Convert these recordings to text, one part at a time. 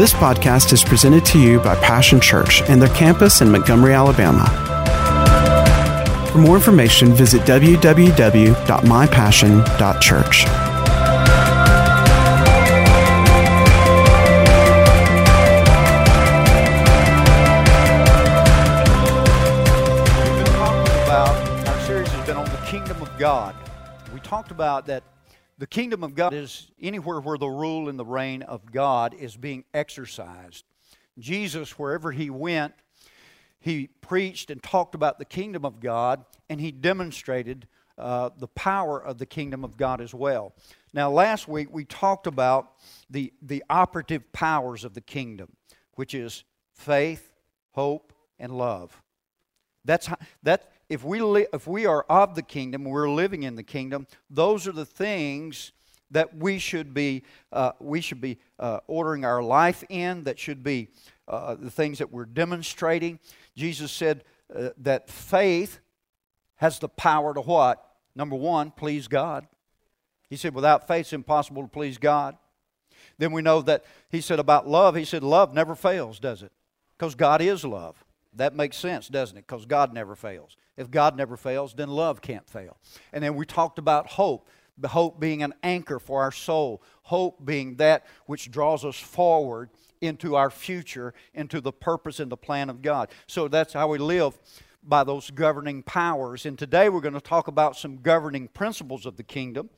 This podcast is presented to you by Passion Church and their campus in Montgomery, Alabama. For more information, visit www.mypassion.church. We've been talking about, our series has been on the kingdom of God. We talked about that the kingdom of God is anywhere where the rule and the reign of God is being exercised. Jesus, wherever he went, he preached and talked about the kingdom of God, and he demonstrated uh, the power of the kingdom of God as well. Now, last week we talked about the, the operative powers of the kingdom, which is faith, hope, and love. That's how, that if we li- if we are of the kingdom, we're living in the kingdom. Those are the things that we should be uh, we should be uh, ordering our life in. That should be uh, the things that we're demonstrating. Jesus said uh, that faith has the power to what? Number one, please God. He said, without faith, it's impossible to please God. Then we know that he said about love. He said, love never fails, does it? Because God is love. That makes sense, doesn't it? Because God never fails. If God never fails, then love can't fail. And then we talked about hope, the hope being an anchor for our soul, hope being that which draws us forward into our future, into the purpose and the plan of God. So that's how we live by those governing powers. And today we're going to talk about some governing principles of the kingdom.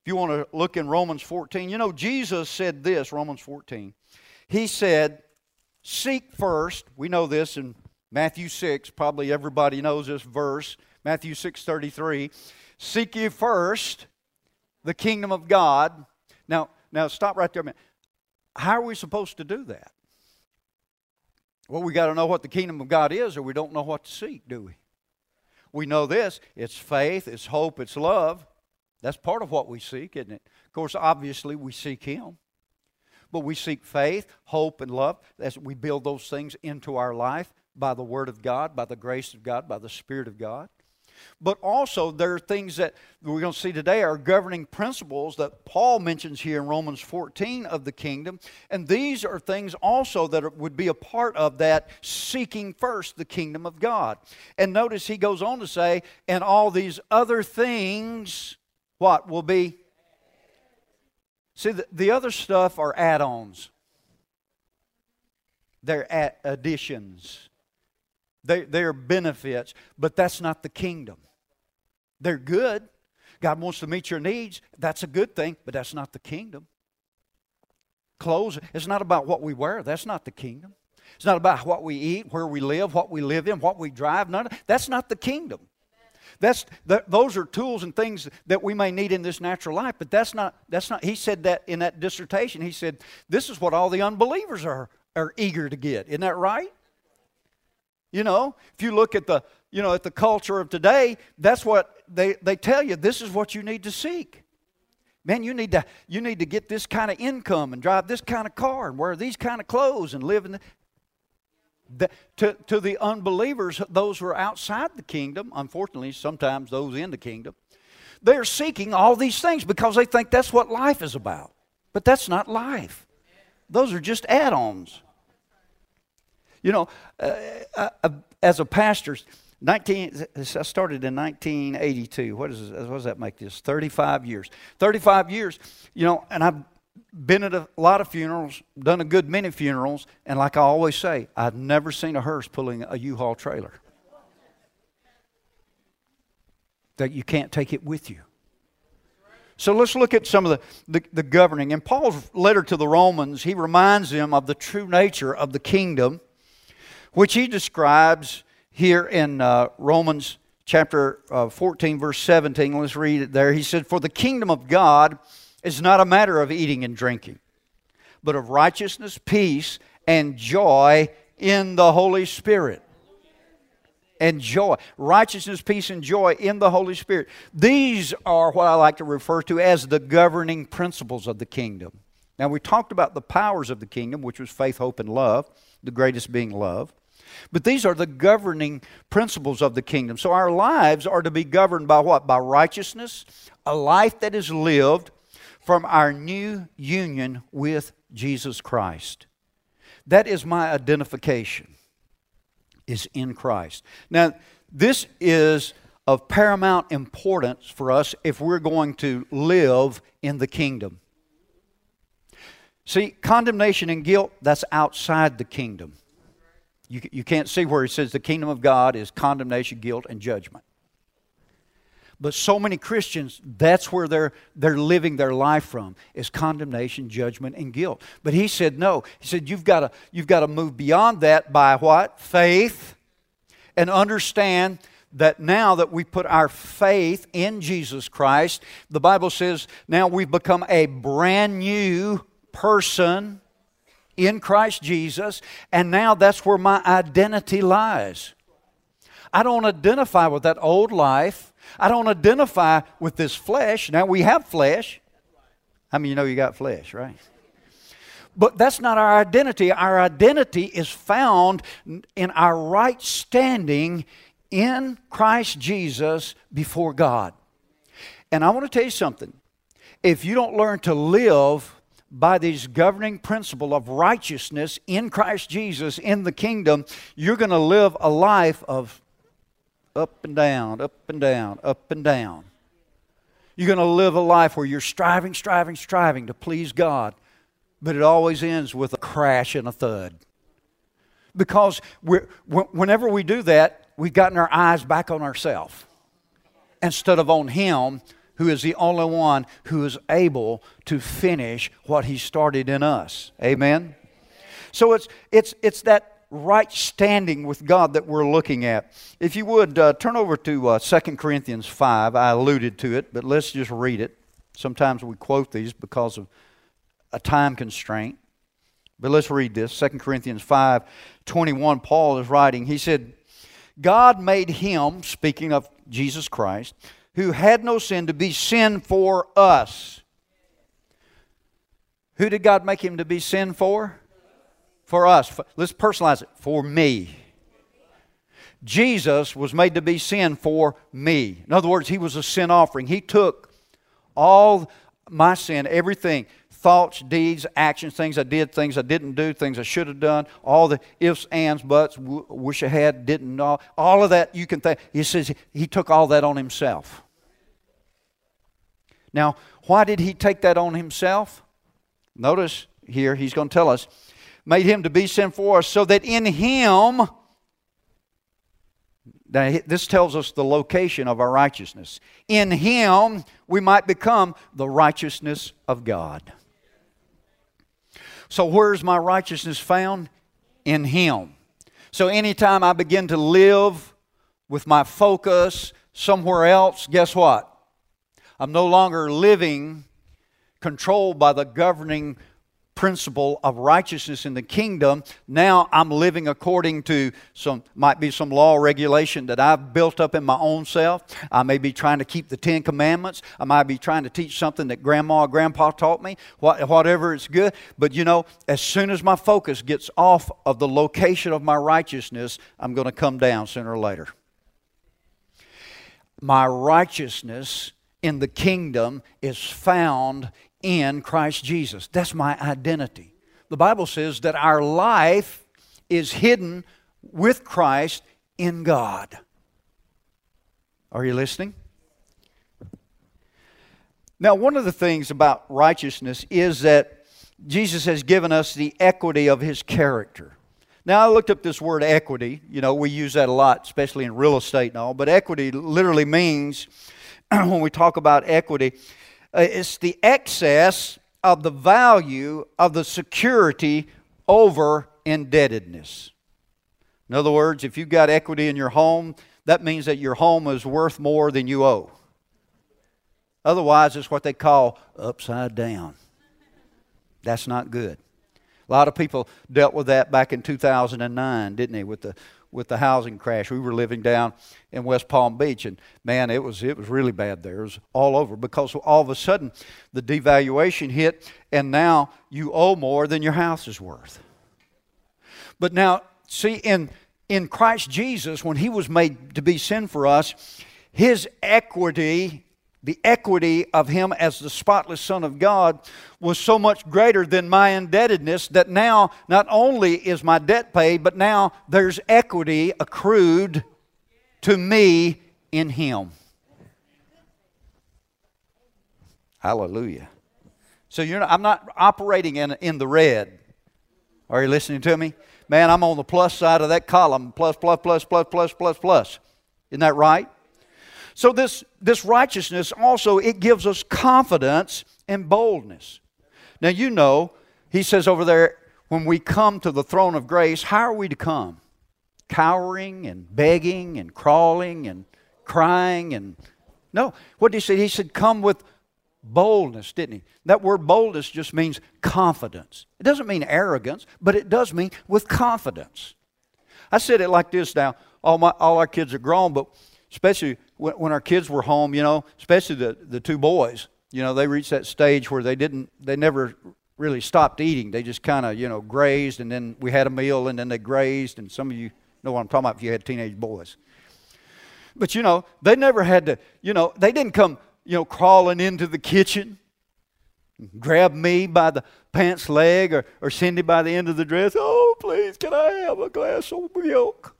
If you want to look in Romans 14, you know, Jesus said this, Romans 14. He said, Seek first, we know this in Matthew 6, probably everybody knows this verse. Matthew 6 33. Seek ye first the kingdom of God. Now, now stop right there a minute. How are we supposed to do that? Well, we got to know what the kingdom of God is, or we don't know what to seek, do we? We know this it's faith, it's hope, it's love. That's part of what we seek, isn't it? Of course, obviously, we seek Him. But we seek faith, hope, and love. As we build those things into our life by the Word of God, by the grace of God, by the Spirit of God. But also, there are things that we're going to see today are governing principles that Paul mentions here in Romans 14 of the kingdom. And these are things also that would be a part of that seeking first the kingdom of God. And notice he goes on to say, and all these other things, what will be? See, the, the other stuff are add ons, they're additions. They, they're benefits, but that's not the kingdom. They're good. God wants to meet your needs. That's a good thing, but that's not the kingdom. Clothes, it's not about what we wear. That's not the kingdom. It's not about what we eat, where we live, what we live in, what we drive. None of, that's not the kingdom. That's that, those are tools and things that we may need in this natural life, but that's not that's not. He said that in that dissertation. He said this is what all the unbelievers are are eager to get. Isn't that right? You know, if you look at the, you know, at the culture of today, that's what they, they tell you. This is what you need to seek. Man, you need to you need to get this kind of income and drive this kind of car and wear these kind of clothes and live in the, the, to, to the unbelievers, those who are outside the kingdom, unfortunately, sometimes those in the kingdom, they're seeking all these things because they think that's what life is about. But that's not life. Those are just add ons. You know, uh, uh, uh, as a pastor, 19, I started in 1982. What, is, what does that make this? 35 years. 35 years, you know, and I've been at a lot of funerals, done a good many funerals, and like I always say, I've never seen a hearse pulling a U-Haul trailer. That you can't take it with you. So let's look at some of the, the, the, governing. In Paul's letter to the Romans, he reminds them of the true nature of the kingdom which he describes here in uh, Romans chapter uh, 14, verse 17. Let's read it there. He said, For the kingdom of God is not a matter of eating and drinking, but of righteousness, peace, and joy in the Holy Spirit. And joy, righteousness, peace, and joy in the Holy Spirit. These are what I like to refer to as the governing principles of the kingdom. Now, we talked about the powers of the kingdom, which was faith, hope, and love, the greatest being love. But these are the governing principles of the kingdom. So our lives are to be governed by what? By righteousness, a life that is lived from our new union with Jesus Christ. That is my identification, is in Christ. Now, this is of paramount importance for us if we're going to live in the kingdom. See, condemnation and guilt, that's outside the kingdom. You, you can't see where he says the kingdom of God is condemnation, guilt, and judgment. But so many Christians, that's where they're, they're living their life from, is condemnation, judgment, and guilt. But he said, no. He said, you've got you've got to move beyond that by what? Faith, and understand that now that we put our faith in Jesus Christ, the Bible says now we've become a brand new person in Christ Jesus, and now that's where my identity lies. I don't identify with that old life. I don't identify with this flesh. Now we have flesh. I mean, you know you got flesh, right? But that's not our identity. Our identity is found in our right standing in Christ Jesus before God. And I want to tell you something. If you don't learn to live by these governing principle of righteousness in Christ Jesus in the kingdom, you're going to live a life of up and down, up and down, up and down. You're going to live a life where you're striving, striving, striving to please God, but it always ends with a crash and a thud. Because whenever we do that, we've gotten our eyes back on ourselves instead of on Him, who is the only one who is able to finish what He started in us. Amen? So it's, it's, it's that right standing with God that we're looking at. If you would, uh, turn over to uh, 2 Corinthians 5. I alluded to it, but let's just read it. Sometimes we quote these because of a time constraint. But let's read this. 2 Corinthians 5 21, Paul is writing. He said, God made him, speaking of Jesus Christ, who had no sin, to be sin for us. Who did God make him to be sin for? for us. Let's personalize it. For me. Jesus was made to be sin for me. In other words, he was a sin offering. He took all my sin, everything thoughts, deeds, actions, things I did, things I didn't do, things I should have done, all the ifs, ands, buts, w- wish I had, didn't know, all of that you can think. He says he took all that on himself. Now, why did he take that on himself? Notice here, he's going to tell us made him to be sin for us, so that in him, now this tells us the location of our righteousness. In him, we might become the righteousness of God. So, where's my righteousness found? In him. So, anytime I begin to live with my focus somewhere else, guess what? I'm no longer living controlled by the governing principle of righteousness in the kingdom. Now I'm living according to some, might be some law or regulation that I've built up in my own self. I may be trying to keep the Ten Commandments. I might be trying to teach something that grandma or grandpa taught me, whatever it's good. But you know, as soon as my focus gets off of the location of my righteousness, I'm going to come down sooner or later. My righteousness in the kingdom is found in Christ Jesus. That's my identity. The Bible says that our life is hidden with Christ in God. Are you listening? Now, one of the things about righteousness is that Jesus has given us the equity of his character. Now, I looked up this word equity. You know, we use that a lot, especially in real estate and all, but equity literally means, when we talk about equity, uh, it's the excess of the value of the security over indebtedness. In other words, if you've got equity in your home, that means that your home is worth more than you owe. Otherwise, it's what they call upside down. That's not good. A lot of people dealt with that back in 2009, didn't they, with the with the housing crash. We were living down in West Palm Beach, and man, it was it was really bad there. It was all over because all of a sudden the devaluation hit, and now you owe more than your house is worth. But now, see, in in Christ Jesus, when He was made to be sin for us, His equity the equity of him as the spotless Son of God was so much greater than my indebtedness that now not only is my debt paid, but now there's equity accrued to me in him. Hallelujah. So you're not, I'm not operating in, in the red. Are you listening to me? Man, I'm on the plus side of that column. Plus, plus, plus, plus, plus, plus, plus. Isn't that right? So this, this righteousness also, it gives us confidence and boldness. Now you know, he says over there, when we come to the throne of grace, how are we to come? Cowering and begging and crawling and crying and no. What did he say? He said, come with boldness, didn't he? That word boldness just means confidence. It doesn't mean arrogance, but it does mean with confidence. I said it like this now. All, my, all our kids are grown, but especially when, our kids were home, you know, especially the, the two boys, you know, they reached that stage where they didn't, they never really stopped eating. They just kind of, you know, grazed and then we had a meal and then they grazed. And some of you know what I'm talking about if you had teenage boys. But, you know, they never had to, you know, they didn't come, you know, crawling into the kitchen, grab me by the pants leg or, or Cindy by the end of the dress. Oh, please, can I have a glass of milk?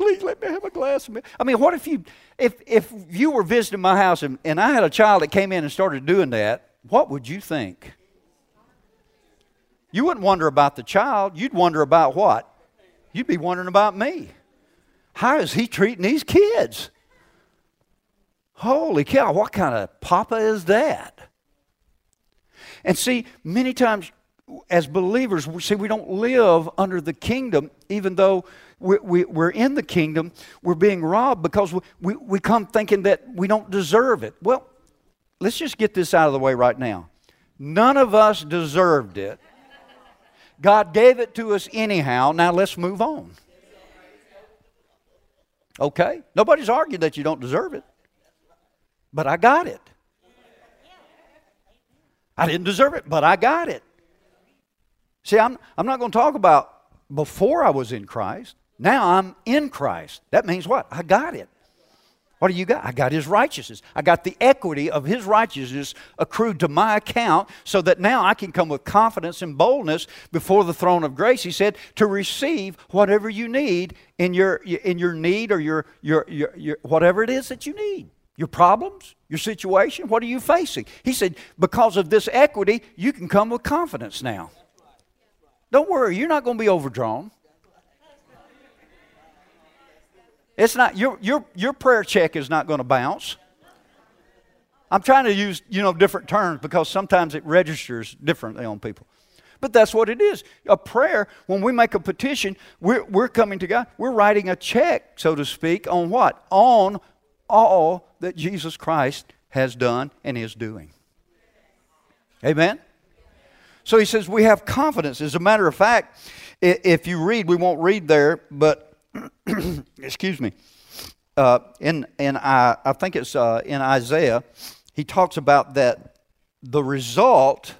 Please let me have a glass of milk. I mean, what if you if if you were visiting my house and, and I had a child that came in and started doing that, what would you think? You wouldn't wonder about the child, you'd wonder about what? You'd be wondering about me. How is he treating these kids? Holy cow, what kind of papa is that? And see, many times as believers, see we don't live under the kingdom, even though we, we're in the kingdom, we're being robbed because we, we, we come thinking that we don't deserve it. Well, let's just get this out of the way right now. None of us deserved it. God gave it to us anyhow. Now let's move on. Okay? Nobody's argued that you don't deserve it. But I got it. I didn't deserve it, but I got it. See, I'm, I'm not going to talk about before I was in Christ. Now I'm in Christ. That means what? I got it. What do you got? I got his righteousness. I got the equity of his righteousness accrued to my account so that now I can come with confidence and boldness before the throne of grace. He said to receive whatever you need in your in your need or your your, your, your whatever it is that you need. Your problems, your situation, what are you facing? He said because of this equity, you can come with confidence now. Don't worry, you're not going to be overdrawn. It's not your your your prayer check is not going to bounce. I'm trying to use, you know, different terms because sometimes it registers differently on people. But that's what it is. A prayer, when we make a petition, we're, we're coming to God. We're writing a check, so to speak, on what? On all that Jesus Christ has done and is doing. Amen? So he says we have confidence. As a matter of fact, if you read, we won't read there, but excuse me, uh, in in I, I think it's uh, in Isaiah, he talks about that the result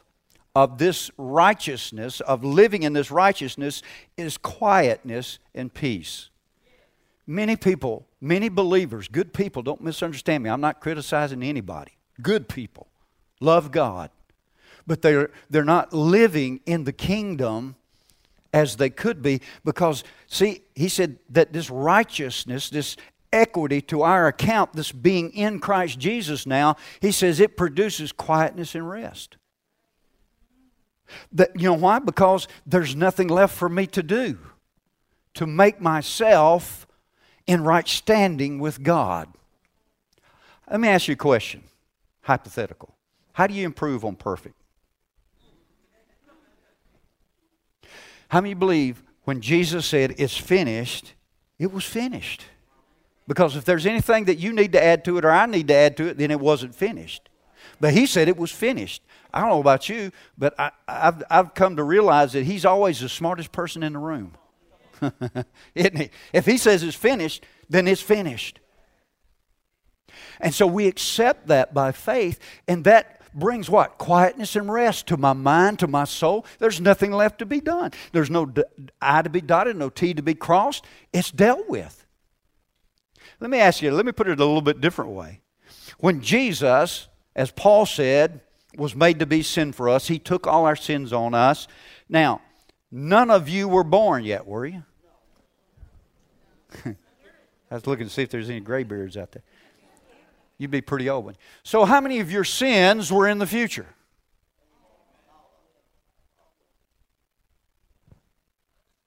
of this righteousness, of living in this righteousness, is quietness and peace. Many people, many believers, good people, don't misunderstand me. I'm not criticizing anybody. Good people love God but they're, they're not living in the kingdom as they could be because, see, he said that this righteousness, this equity to our account, this being in Christ Jesus now, he says it produces quietness and rest. That, you know why? Because there's nothing left for me to do to make myself in right standing with God. Let me ask you a question, hypothetical. How do you improve on perfect? How many believe when Jesus said, It's finished, it was finished? Because if there's anything that you need to add to it or I need to add to it, then it wasn't finished. But he said it was finished. I don't know about you, but I, have I've come to realize that he's always the smartest person in the room. Isn't he? If he says it's finished, then it's finished. And so we accept that by faith, and that brings what? Quietness and rest to my mind, to my soul. There's nothing left to be done. There's no I to be dotted, no T to be crossed. It's dealt with. Let me ask you, let me put it a little bit different way. When Jesus, as Paul said, was made to be sin for us, he took all our sins on us. Now, none of you were born yet, were you? I was looking to see if there's any gray beards out there. You'd be pretty old one. So, how many of your sins were in the future?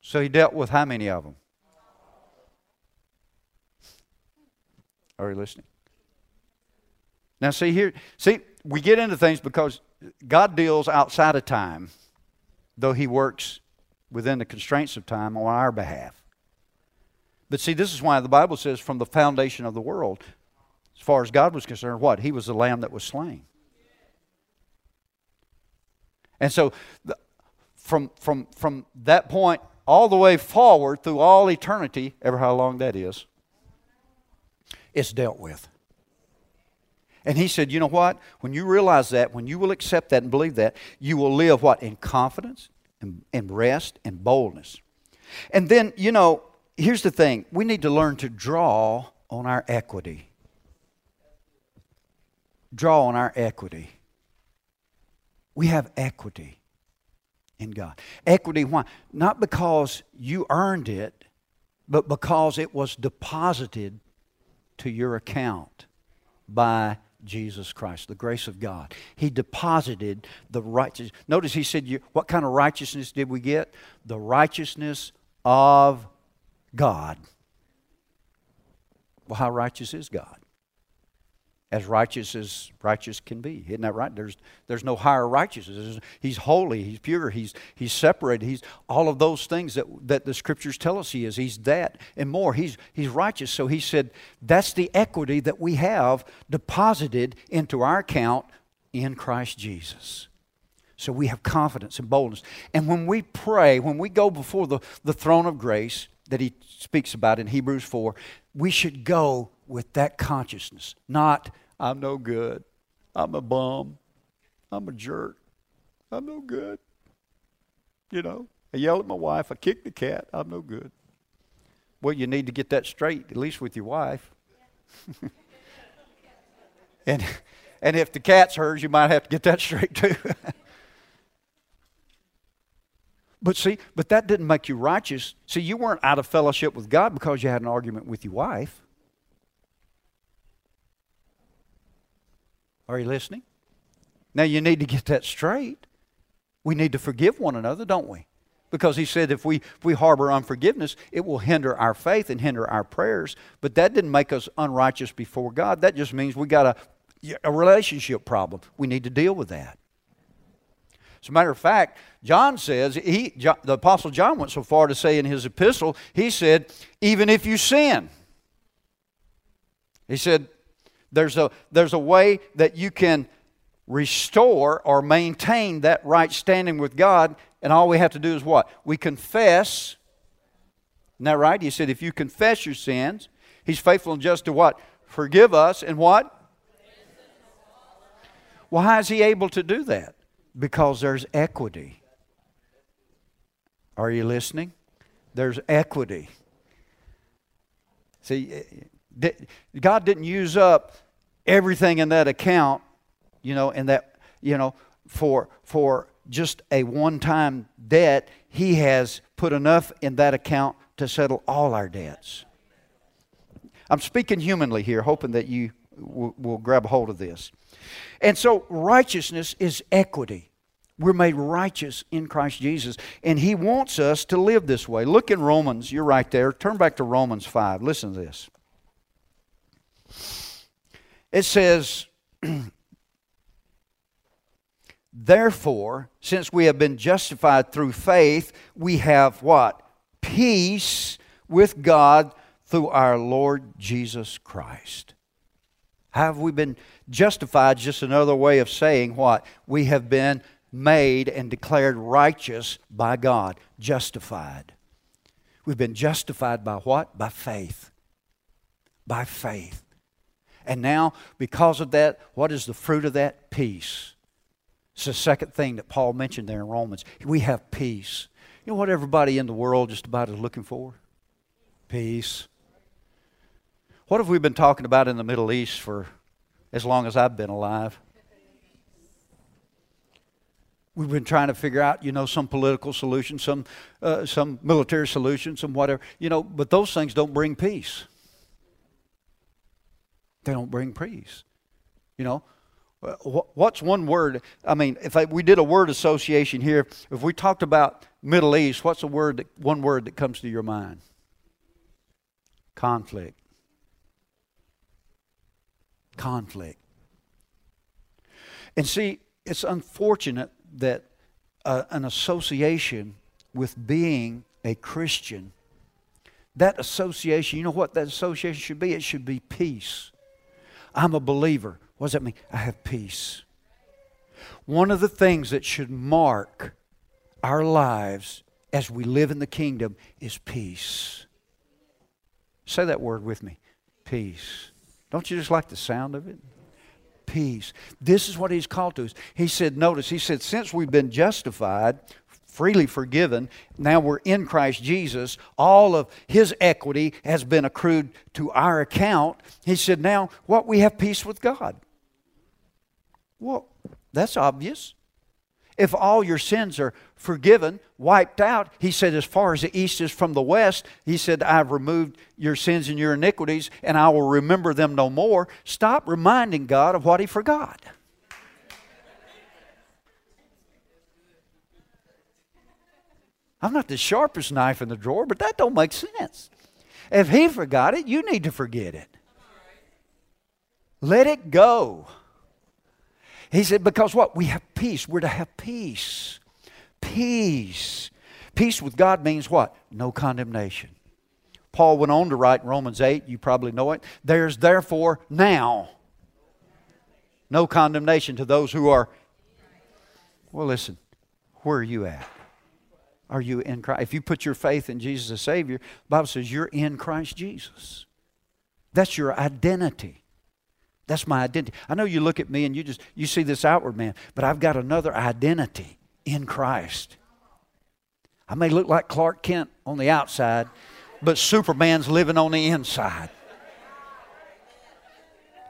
So, he dealt with how many of them? Are you listening? Now, see here, see, we get into things because God deals outside of time, though He works within the constraints of time on our behalf. But see, this is why the Bible says from the foundation of the world, as far as God was concerned, what? He was the lamb that was slain. And so, the, from, from, from that point all the way forward through all eternity, ever how long that is, it's dealt with. And he said, You know what? When you realize that, when you will accept that and believe that, you will live what? In confidence and, and rest and boldness. And then, you know, here's the thing we need to learn to draw on our equity. Draw on our equity. We have equity in God. Equity, why? Not because you earned it, but because it was deposited to your account by Jesus Christ, the grace of God. He deposited the righteous. Notice he said, What kind of righteousness did we get? The righteousness of God. Well, how righteous is God? As righteous as righteous can be. Isn't that right? There's, there's no higher righteousness. He's holy, he's pure, he's, he's separated, he's all of those things that, that the scriptures tell us he is. He's that and more. He's, he's righteous. So he said, that's the equity that we have deposited into our account in Christ Jesus. So we have confidence and boldness. And when we pray, when we go before the, the throne of grace, that he speaks about in Hebrews 4, we should go with that consciousness, not, I'm no good, I'm a bum, I'm a jerk, I'm no good. You know, I yell at my wife, I kick the cat, I'm no good. Well, you need to get that straight, at least with your wife. and, and if the cat's hers, you might have to get that straight too. But see, but that didn't make you righteous. See, you weren't out of fellowship with God because you had an argument with your wife. Are you listening? Now you need to get that straight. We need to forgive one another, don't we? Because he said if we, if we harbor unforgiveness, it will hinder our faith and hinder our prayers. But that didn't make us unrighteous before God. That just means we got a, a relationship problem. We need to deal with that. As a matter of fact, John says, he, John, the Apostle John went so far to say in his epistle, he said, even if you sin, he said, there's a, there's a way that you can restore or maintain that right standing with God, and all we have to do is what? We confess. Isn't that right? He said, if you confess your sins, He's faithful and just to what? Forgive us and what? Well, how is He able to do that? Because there's equity. Are you listening? There's equity. See, eh, eh, God didn't use up everything in that account, you know, and that, you know, for for just a one-time debt, he has put enough in that account to settle all our debts. I'm speaking humanly here, hoping that you will, will grab hold of this. And so righteousness is equity. We're made righteous in Christ Jesus, and He wants us to live this way. Look in Romans, you're right there. Turn back to Romans 5. Listen to this. It says, Therefore, since we have been justified through faith, we have what? Peace with God through our Lord Jesus Christ. Have we been justified? Just another way of saying what? We have been made and declared righteous by God, justified. We've been justified by what? By faith. By faith. And now, because of that, what is the fruit of that? Peace. It's the second thing that Paul mentioned there in Romans. We have peace. You know what everybody in the world just about is looking for? Peace. What have we been talking about in the Middle East for as long as I've been alive. We've been trying to figure out, you know, some political solution, some, uh, some military solution, some whatever, you know, but those things don't bring peace. They don't bring peace. You know, what's one word? I mean, if I, we did a word association here, if we talked about Middle East, what's a word that, one word that comes to your mind? Conflict. Conflict. And see, it's unfortunate that uh, an association with being a Christian, that association, you know what that association should be? It should be peace. I'm a believer. What does that mean? I have peace. One of the things that should mark our lives as we live in the kingdom is peace. Say that word with me peace. Don't you just like the sound of it? peace. This is what he's called to us. He said, notice, he said, since we've been justified, freely forgiven, now we're in Christ Jesus, all of his equity has been accrued to our account. He said, now what? We have peace with God. Well, that's obvious. If all your sins are forgiven, wiped out, he said, as far as the east is from the west, he said, I've removed your sins and your iniquities, and I will remember them no more. Stop reminding God of what he forgot. I'm not the sharpest knife in the drawer, but that don't make sense. If he forgot it, you need to forget it. Let it go. He said, because what? We have peace. We're to have peace. Peace. Peace with God means what? No condemnation. Paul went on to write in Romans 8, you probably know it. There's therefore now no condemnation to those who are. Well, listen, where are you at? Are you in Christ? If you put your faith in Jesus as Savior, Bible says you're in Christ Jesus. That's your identity. That's my identity. I know you look at me and you just you see this outward man, but I've got another identity in Christ. I may look like Clark Kent on the outside, but Superman's living on the inside.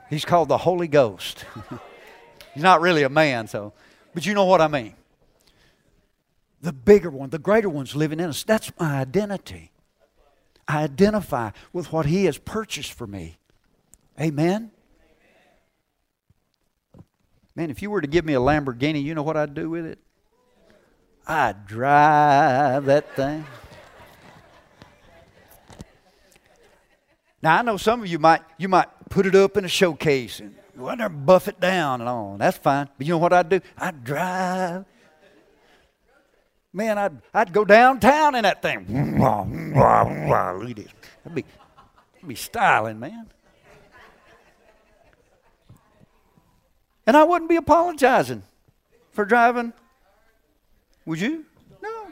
He's called the Holy Ghost. He's not really a man, so but you know what I mean. The bigger one, the greater one's living in us. That's my identity. I identify with what he has purchased for me. Amen. Man, if you were to give me a Lamborghini, you know what I'd do with it? I'd drive that thing. Now I know some of you might you might put it up in a showcase and go out there and buff it down and all. That's fine. But you know what I'd do? I'd drive. Man, I'd I'd go downtown in that thing. Look at this. That'd be that'd be styling, man. And I wouldn't be apologizing for driving. Would you? No.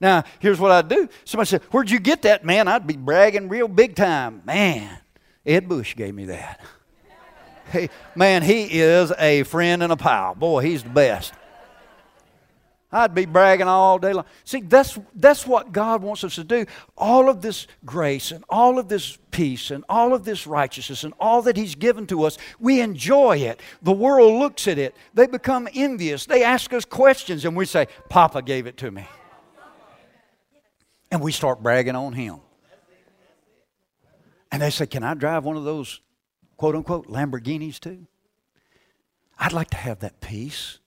Now, here's what I'd do. Somebody said, Where'd you get that, man? I'd be bragging real big time. Man, Ed Bush gave me that. Hey, man, he is a friend and a pal. Boy, he's the best. I'd be bragging all day long. See, that's, that's what God wants us to do. All of this grace and all of this peace and all of this righteousness and all that He's given to us, we enjoy it. The world looks at it, they become envious. They ask us questions, and we say, Papa gave it to me. And we start bragging on Him. And they say, Can I drive one of those quote unquote Lamborghinis too? I'd like to have that peace.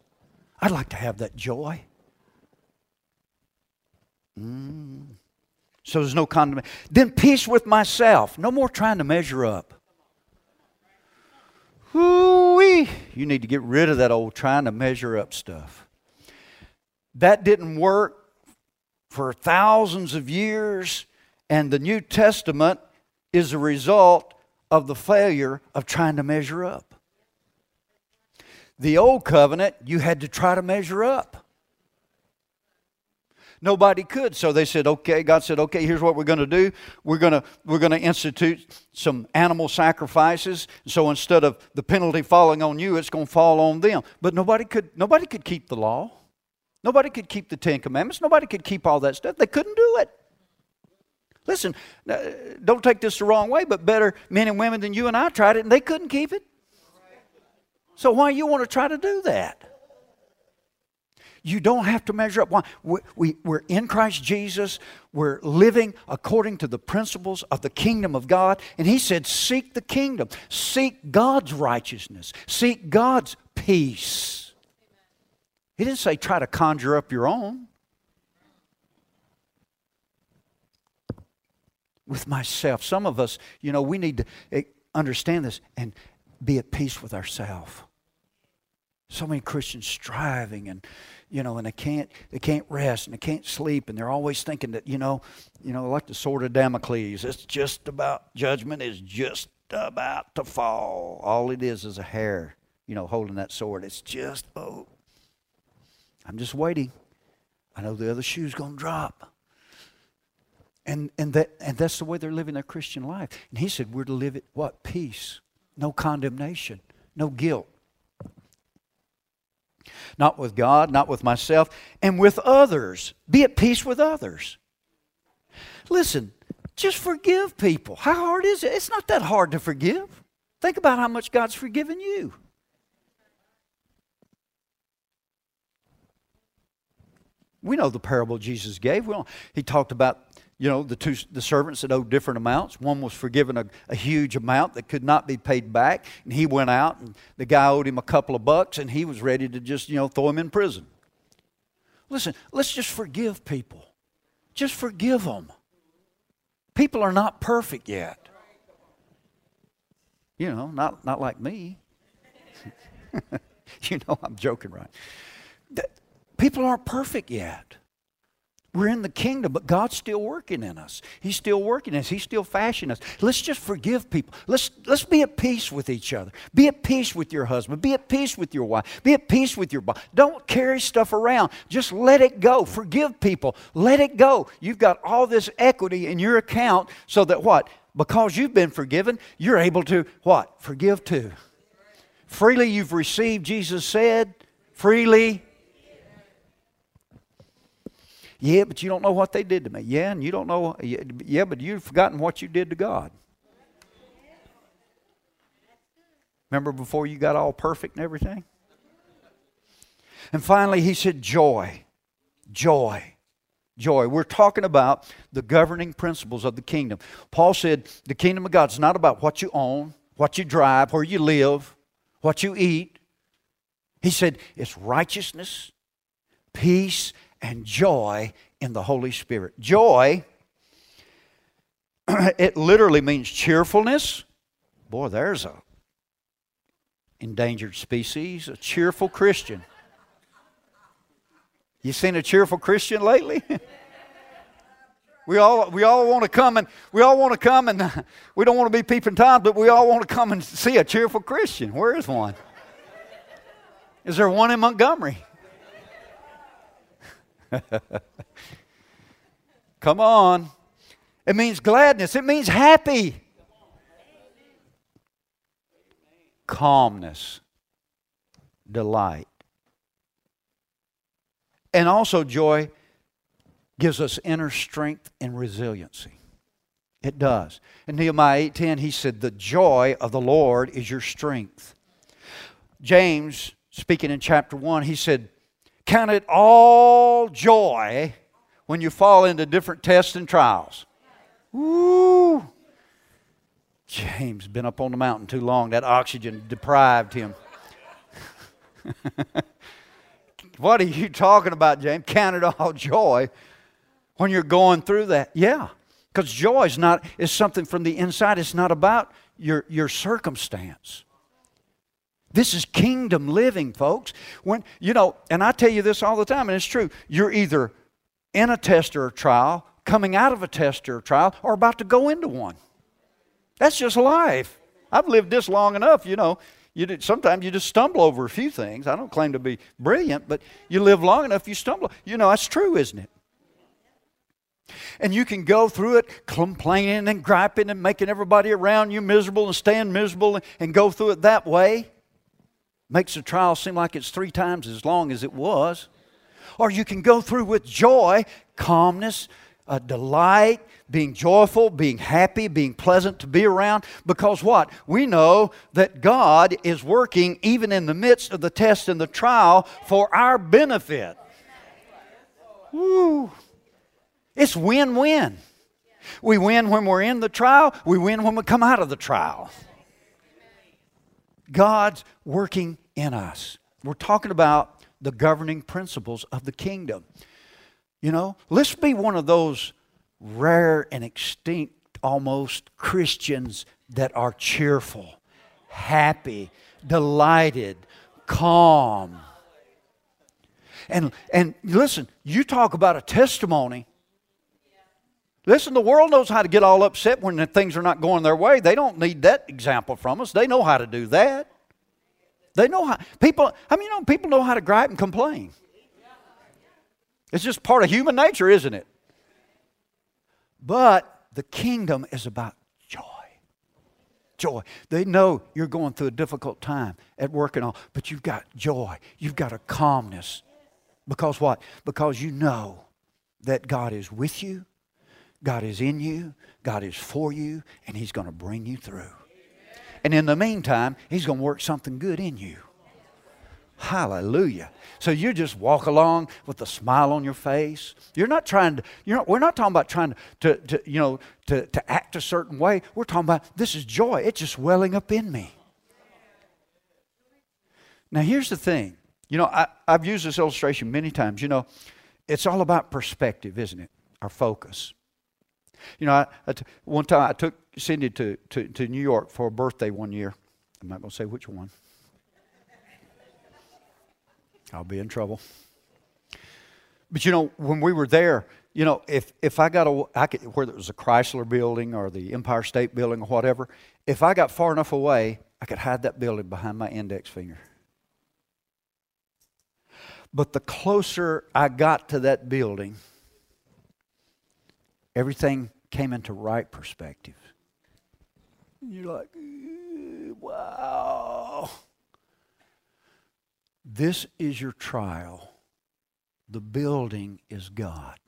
I'd like to have that joy. Mm. So there's no condemnation. Then peace with myself. No more trying to measure up. Ooh-wee. You need to get rid of that old trying to measure up stuff. That didn't work for thousands of years, and the New Testament is a result of the failure of trying to measure up. The old covenant, you had to try to measure up. Nobody could. So they said, okay, God said, okay, here's what we're going to do. We're going to, we're going to institute some animal sacrifices. So instead of the penalty falling on you, it's going to fall on them. But nobody could, nobody could keep the law. Nobody could keep the Ten Commandments. Nobody could keep all that stuff. They couldn't do it. Listen, uh, don't take this the wrong way, but better men and women than you and I tried it, and they couldn't keep it. So why you want to try to do that? You don't have to measure up. Why? We, we, we're in Christ Jesus. We're living according to the principles of the kingdom of God. And He said, Seek the kingdom, seek God's righteousness, seek God's peace. He didn't say try to conjure up your own. With myself. Some of us, you know, we need to eh, understand this and be at peace with ourselves. So many Christians striving and you know, and they can't they can't rest and they can't sleep, and they're always thinking that you know, you know, like the sword of Damocles. It's just about judgment is just about to fall. All it is is a hair, you know, holding that sword. It's just oh, I'm just waiting. I know the other shoe's gonna drop. And and that and that's the way they're living their Christian life. And he said we're to live it what peace, no condemnation, no guilt not with God, not with myself, and with others. Be at peace with others. Listen, just forgive people. How hard is it? It's not that hard to forgive. Think about how much God's forgiven you. We know the parable Jesus gave. Well, he talked about you know, the two the servants that owed different amounts. One was forgiven a, a, huge amount that could not be paid back, and he went out, and the guy owed him a couple of bucks, and he was ready to just you know throw him in prison. Listen, let's just forgive people. Just forgive them. People are not perfect yet. You know, not not like me. you know, I'm joking, right? People aren't perfect yet. We're in the kingdom, but God's still working in us. He's still working in us. He's still fashioning us. Let's just forgive people. Let's, let's be at peace with each other. Be at peace with your husband. Be at peace with your wife. Be at peace with your boss. Don't carry stuff around. Just let it go. Forgive people. Let it go. You've got all this equity in your account so that what? Because you've been forgiven, you're able to what? Forgive too. Freely you've received, Jesus said. Freely yeah, but you don't know what they did to me. Yeah, and you don't know. Yeah, but you've forgotten what you did to God. Remember before you got all perfect and everything? And finally, he said, joy. Joy. Joy. We're talking about the governing principles of the kingdom. Paul said, the kingdom of God is not about what you own, what you drive, where you live, what you eat. He said, it's righteousness, peace, and joy in the Holy Spirit. Joy, it literally means cheerfulness. Boy, there's a endangered species, a cheerful Christian. You seen a cheerful Christian lately? we all we all want to come and we all want to come and we don't want to be peeping Toms, but we all want to come and see a cheerful Christian. Where is one? Is there one in Montgomery? Come on. It means gladness, it means happy. Calmness, delight. And also, joy gives us inner strength and resiliency. It does. In Nehemiah 8:10 he said the joy of the Lord is your strength. James speaking in chapter 1 he said Count it all joy when you fall into different tests and trials. Woo! James been up on the mountain too long. That oxygen deprived him. what are you talking about, James? Count it all joy when you're going through that. Yeah. Because joy is not is something from the inside. It's not about your, your circumstance. This is kingdom living, folks. When you know, and I tell you this all the time, and it's true. You're either in a test or a trial, coming out of a test or a trial, or about to go into one. That's just life. I've lived this long enough, you know. You did, sometimes you just stumble over a few things. I don't claim to be brilliant, but you live long enough, you stumble. You know, that's true, isn't it? And you can go through it complaining and griping and making everybody around you miserable and staying miserable and, and go through it that way makes the trial seem like it's three times as long as it was. Or you can go through with joy, calmness, a delight, being joyful, being happy, being pleasant to be around. Because what? We know that God is working even in the midst of the test and the trial for our benefit. Woo. It's win win. We win when we're in the trial, we win when we come out of the trial. God's working in us. We're talking about the governing principles of the kingdom. You know, let's be one of those rare and extinct almost Christians that are cheerful, happy, delighted, calm. And and listen, you talk about a testimony. Listen, the world knows how to get all upset when things are not going their way. They don't need that example from us. They know how to do that. They know how people I mean you know people know how to gripe and complain. It's just part of human nature, isn't it? But the kingdom is about joy. Joy. They know you're going through a difficult time at work and all, but you've got joy. You've got a calmness. Because what? Because you know that God is with you, God is in you, God is for you, and He's going to bring you through. And in the meantime, He's going to work something good in you. Hallelujah. So you just walk along with a smile on your face. You're not trying to, you're not, we're not talking about trying to, to, you know, to, to act a certain way. We're talking about this is joy. It's just welling up in me. Now, here's the thing. You know, I, I've used this illustration many times. You know, it's all about perspective, isn't it? Our focus. You know, I, I t- one time I took Cindy to, to, to New York for a birthday one year. I'm not going to say which one. I'll be in trouble. But you know, when we were there, you know, if, if I got a, I could, whether it was a Chrysler building or the Empire State building or whatever, if I got far enough away, I could hide that building behind my index finger. But the closer I got to that building, everything came into right perspective. You're like, wow. This is your trial. The building is God.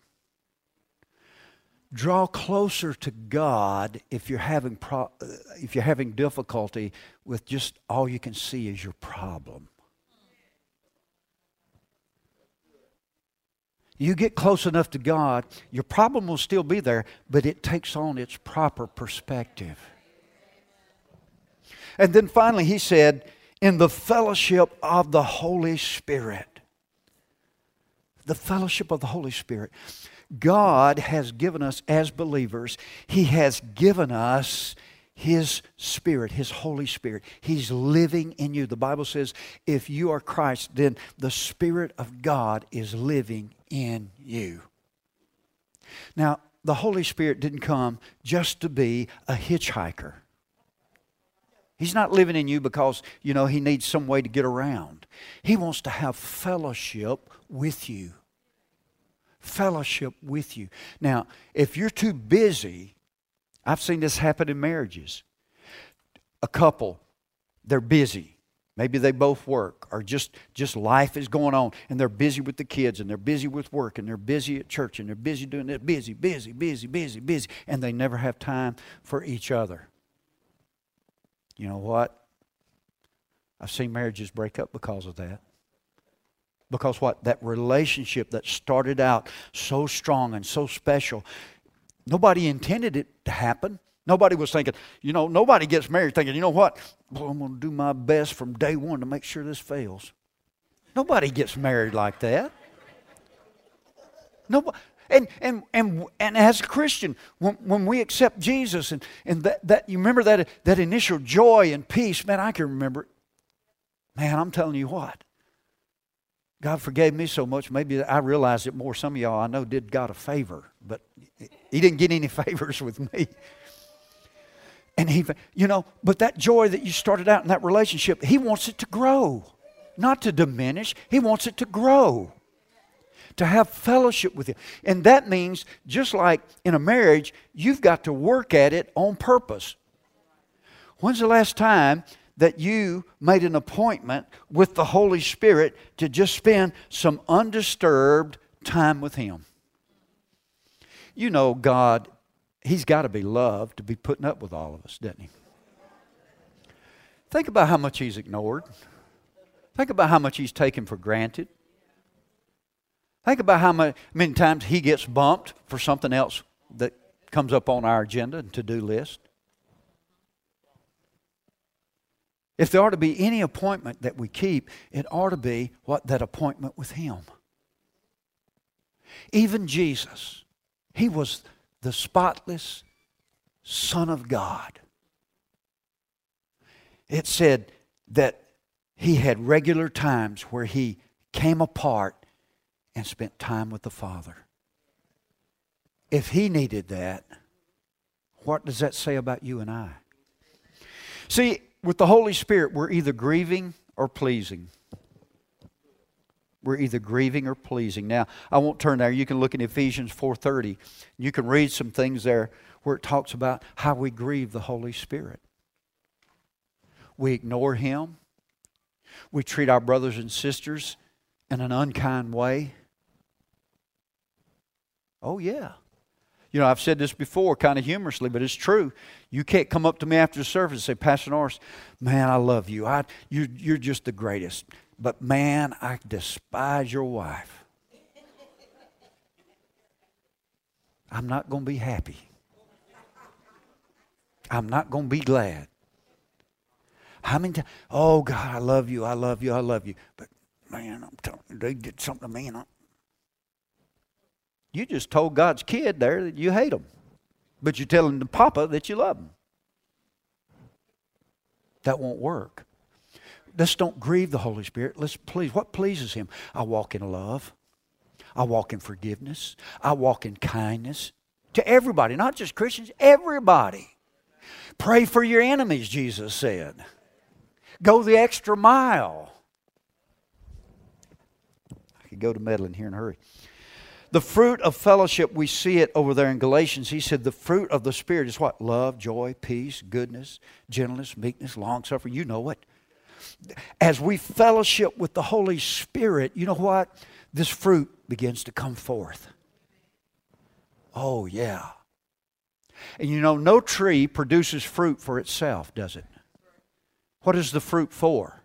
Draw closer to God if you're having pro- if you're having difficulty with just all you can see is your problem. You get close enough to God, your problem will still be there, but it takes on its proper perspective. And then finally, he said, in the fellowship of the Holy Spirit. The fellowship of the Holy Spirit. God has given us, as believers, He has given us His Spirit, His Holy Spirit. He's living in you. The Bible says, if you are Christ, then the Spirit of God is living in you. Now, the Holy Spirit didn't come just to be a hitchhiker. He's not living in you because, you know, he needs some way to get around. He wants to have fellowship with you. Fellowship with you. Now, if you're too busy, I've seen this happen in marriages. A couple, they're busy. Maybe they both work or just, just life is going on and they're busy with the kids and they're busy with work and they're busy at church and they're busy doing it, busy, busy, busy, busy, busy, and they never have time for each other. You know what? I've seen marriages break up because of that. Because what? That relationship that started out so strong and so special, nobody intended it to happen. Nobody was thinking, you know, nobody gets married thinking, you know what? Well, I'm going to do my best from day one to make sure this fails. Nobody gets married like that. Nobody. And, and, and, and as a Christian, when, when we accept Jesus and, and that, that, you remember that, that initial joy and peace, man, I can remember it. Man, I'm telling you what. God forgave me so much, maybe I realized it more. Some of y'all I know did God a favor, but He didn't get any favors with me. And He, you know, but that joy that you started out in that relationship, He wants it to grow, not to diminish. He wants it to grow to have fellowship with Him. And that means, just like in a marriage, you've got to work at it on purpose. When's the last time that you made an appointment with the Holy Spirit to just spend some undisturbed time with Him? you know, God, He's got to be loved to be putting up with all of us, doesn't He? Think about how much He's ignored. Think about how much He's taken for granted. Think about how many, times He gets bumped for something else that comes up on our agenda and to do list. If there ought to be any appointment that we keep, it ought to be what that appointment with Him. Even Jesus, He was the spotless Son of God. It said that He had regular times where He came apart and spent time with the Father. If He needed that, what does that say about you and I? See, with the Holy Spirit, we're either grieving or pleasing. We're either grieving or pleasing. Now, I won't turn there. You can look in Ephesians 4:30. You can read some things there where it talks about how we grieve the Holy Spirit. We ignore him. We treat our brothers and sisters in an unkind way. Oh yeah. You know, I've said this before, kind of humorously, but it's true. You can't come up to me after the service and say, Pastor Norris, man, I love you. I, you you're just the greatest. But man, I despise your wife. I'm not going to be happy. I'm not going to be glad. How many times? Oh, God, I love you. I love you. I love you. But man, I'm telling you, they did something to me. And I, you just told God's kid there that you hate him, but you're telling the papa that you love him. That won't work. Let's don't grieve the Holy Spirit. Let's please. What pleases Him? I walk in love. I walk in forgiveness. I walk in kindness to everybody, not just Christians, everybody. Pray for your enemies, Jesus said. Go the extra mile. I could go to meddling here in a hurry. The fruit of fellowship, we see it over there in Galatians. He said the fruit of the Spirit is what? Love, joy, peace, goodness, gentleness, meekness, long suffering. You know it. As we fellowship with the Holy Spirit, you know what? This fruit begins to come forth. Oh, yeah. And you know, no tree produces fruit for itself, does it? What is the fruit for?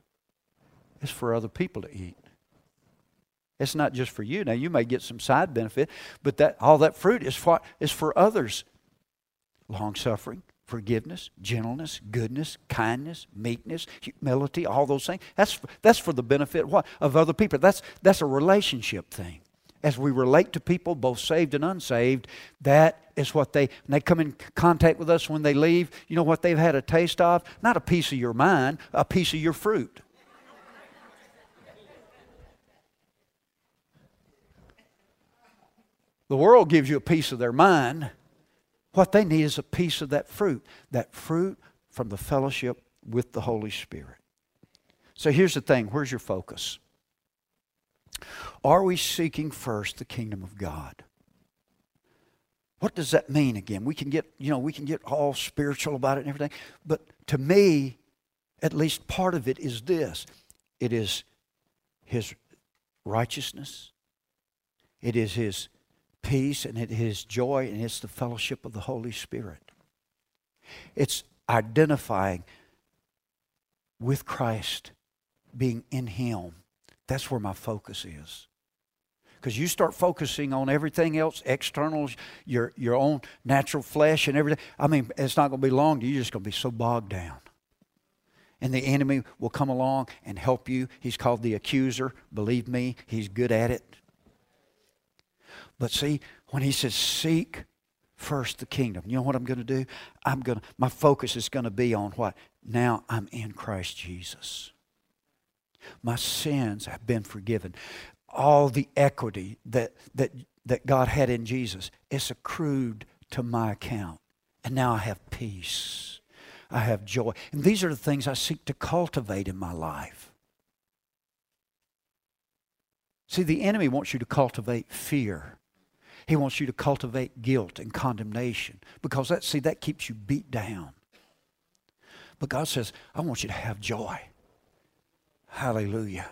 It's for other people to eat. It's not just for you. Now you may get some side benefit, but that all that fruit is for is for others. Long suffering, forgiveness, gentleness, goodness, kindness, meekness, humility, all those things. That's that's for the benefit what, of other people. That's that's a relationship thing. As we relate to people, both saved and unsaved, that is what they they come in contact with us when they leave. You know what they've had a taste of? Not a piece of your mind, a piece of your fruit. The world gives you a piece of their mind. What they need is a piece of that fruit, that fruit from the fellowship with the Holy Spirit. So here's the thing where's your focus? Are we seeking first the kingdom of God? What does that mean again? We can get, you know, we can get all spiritual about it and everything, but to me, at least part of it is this. It is his righteousness. It is his peace and it is joy and it's the fellowship of the Holy Spirit. It's identifying with Christ, being in Him. That's where my focus is. Because you start focusing on everything else, externals, your, your own natural flesh and everything. I mean, it's not going to be long. You're just going to be so bogged down. And the enemy will come along and help you. He's called the accuser. Believe me, he's good at it. But see, when he says seek first the kingdom, you know what I'm going to do? I'm going to my focus is going to be on what? Now I'm in Christ Jesus. My sins have been forgiven. All the equity that that that God had in Jesus, it's accrued to my account. And now I have peace. I have joy. And these are the things I seek to cultivate in my life. See, the enemy wants you to cultivate fear. He wants you to cultivate guilt and condemnation because that see that keeps you beat down. But God says, I want you to have joy. Hallelujah.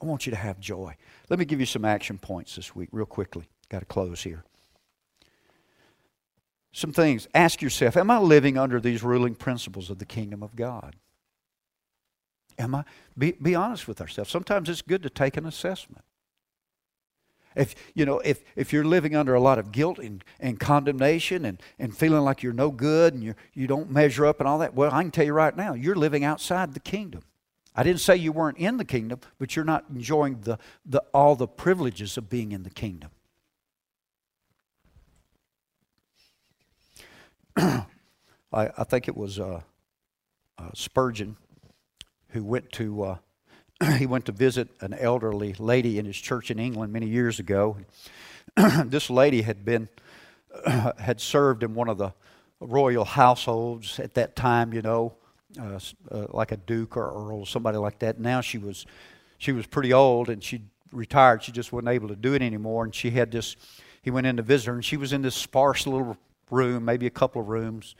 I want you to have joy. Let me give you some action points this week, real quickly. Got to close here. some things. Ask yourself Am I living under these ruling principles of the kingdom of God? Am I? Be, be honest with ourselves. Sometimes it's good to take an assessment. If you know, if, if you're living under a lot of guilt and, and condemnation and, and feeling like you're no good and you you don't measure up and all that, well, I can tell you right now, you're living outside the kingdom. I didn't say you weren't in the kingdom, but you're not enjoying the, the, all the privileges of being in the kingdom. I, I, think it was uh, uh, Spurgeon who went to uh, he went to visit an elderly lady in his church in England many years ago. this lady had been had served in one of the royal households at that time, you know, uh, uh, like a duke or earl, or somebody like that. Now she was she was pretty old and she retired. She just wasn't able to do it anymore. And she had this. He went in to visit her, and she was in this sparse little room, maybe a couple of rooms,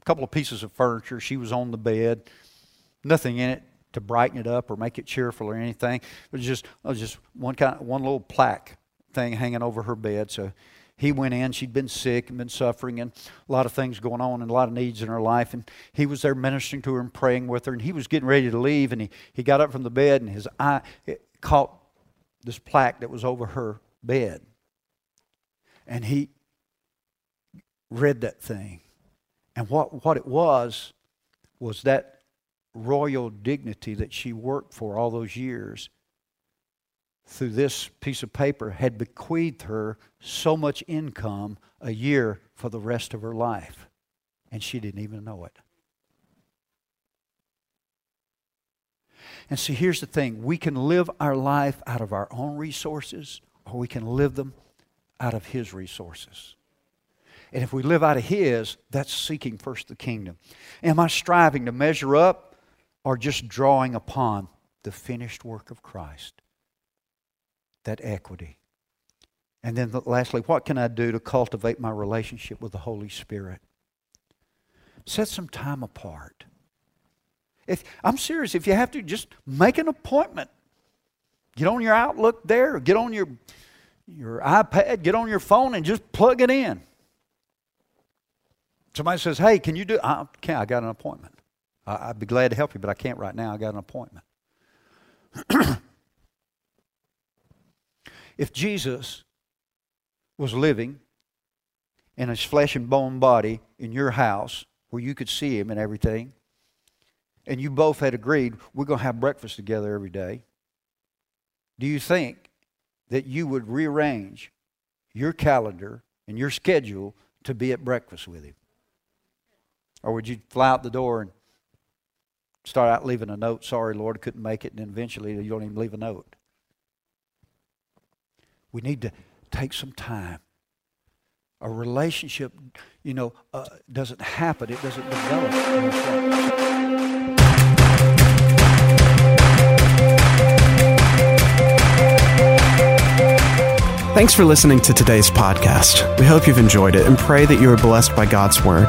a couple of pieces of furniture. She was on the bed, nothing in it to brighten it up or make it cheerful or anything. It was just, it was just one kind, one little plaque thing hanging over her bed. So he went in. She'd been sick and been suffering, and a lot of things going on, and a lot of needs in her life. And he was there ministering to her and praying with her. And he was getting ready to leave, and he, he got up from the bed, and his eye caught this plaque that was over her bed. And he read that thing. And what, what it was, was that royal dignity that she worked for all those years through this piece of paper had bequeathed her so much income a year for the rest of her life. And she didn't even know it. And see, here's the thing we can live our life out of our own resources, or we can live them out of His resources. And if we live out of His, that's seeking first the kingdom. Am I striving to measure up or just drawing upon the finished work of Christ. That equity. And then lastly, what can I do to cultivate my relationship with the Holy Spirit? Set some time apart. If I'm serious, if you have to, just make an appointment. Get on your Outlook there, get on your your iPad, get on your phone and just plug it in. Somebody says, "Hey, can you do?" I can't. I got an appointment. I, would be glad to help you, but I can't right now. I got an appointment. if Jesus was living in his flesh and bone body in your house where you could see him and everything, and you both had agreed we're going to have breakfast together every day, do you think that you would rearrange your calendar and your schedule to be at breakfast with him? Or would you fly out the door and start out leaving a note, sorry, Lord, couldn't make it, and then eventually you don't even leave a note. We need to take some time. A relationship, you know, uh, doesn't happen, it doesn't develop. Thanks for listening to today's podcast. We hope you've enjoyed it and pray that you are blessed by God's Word.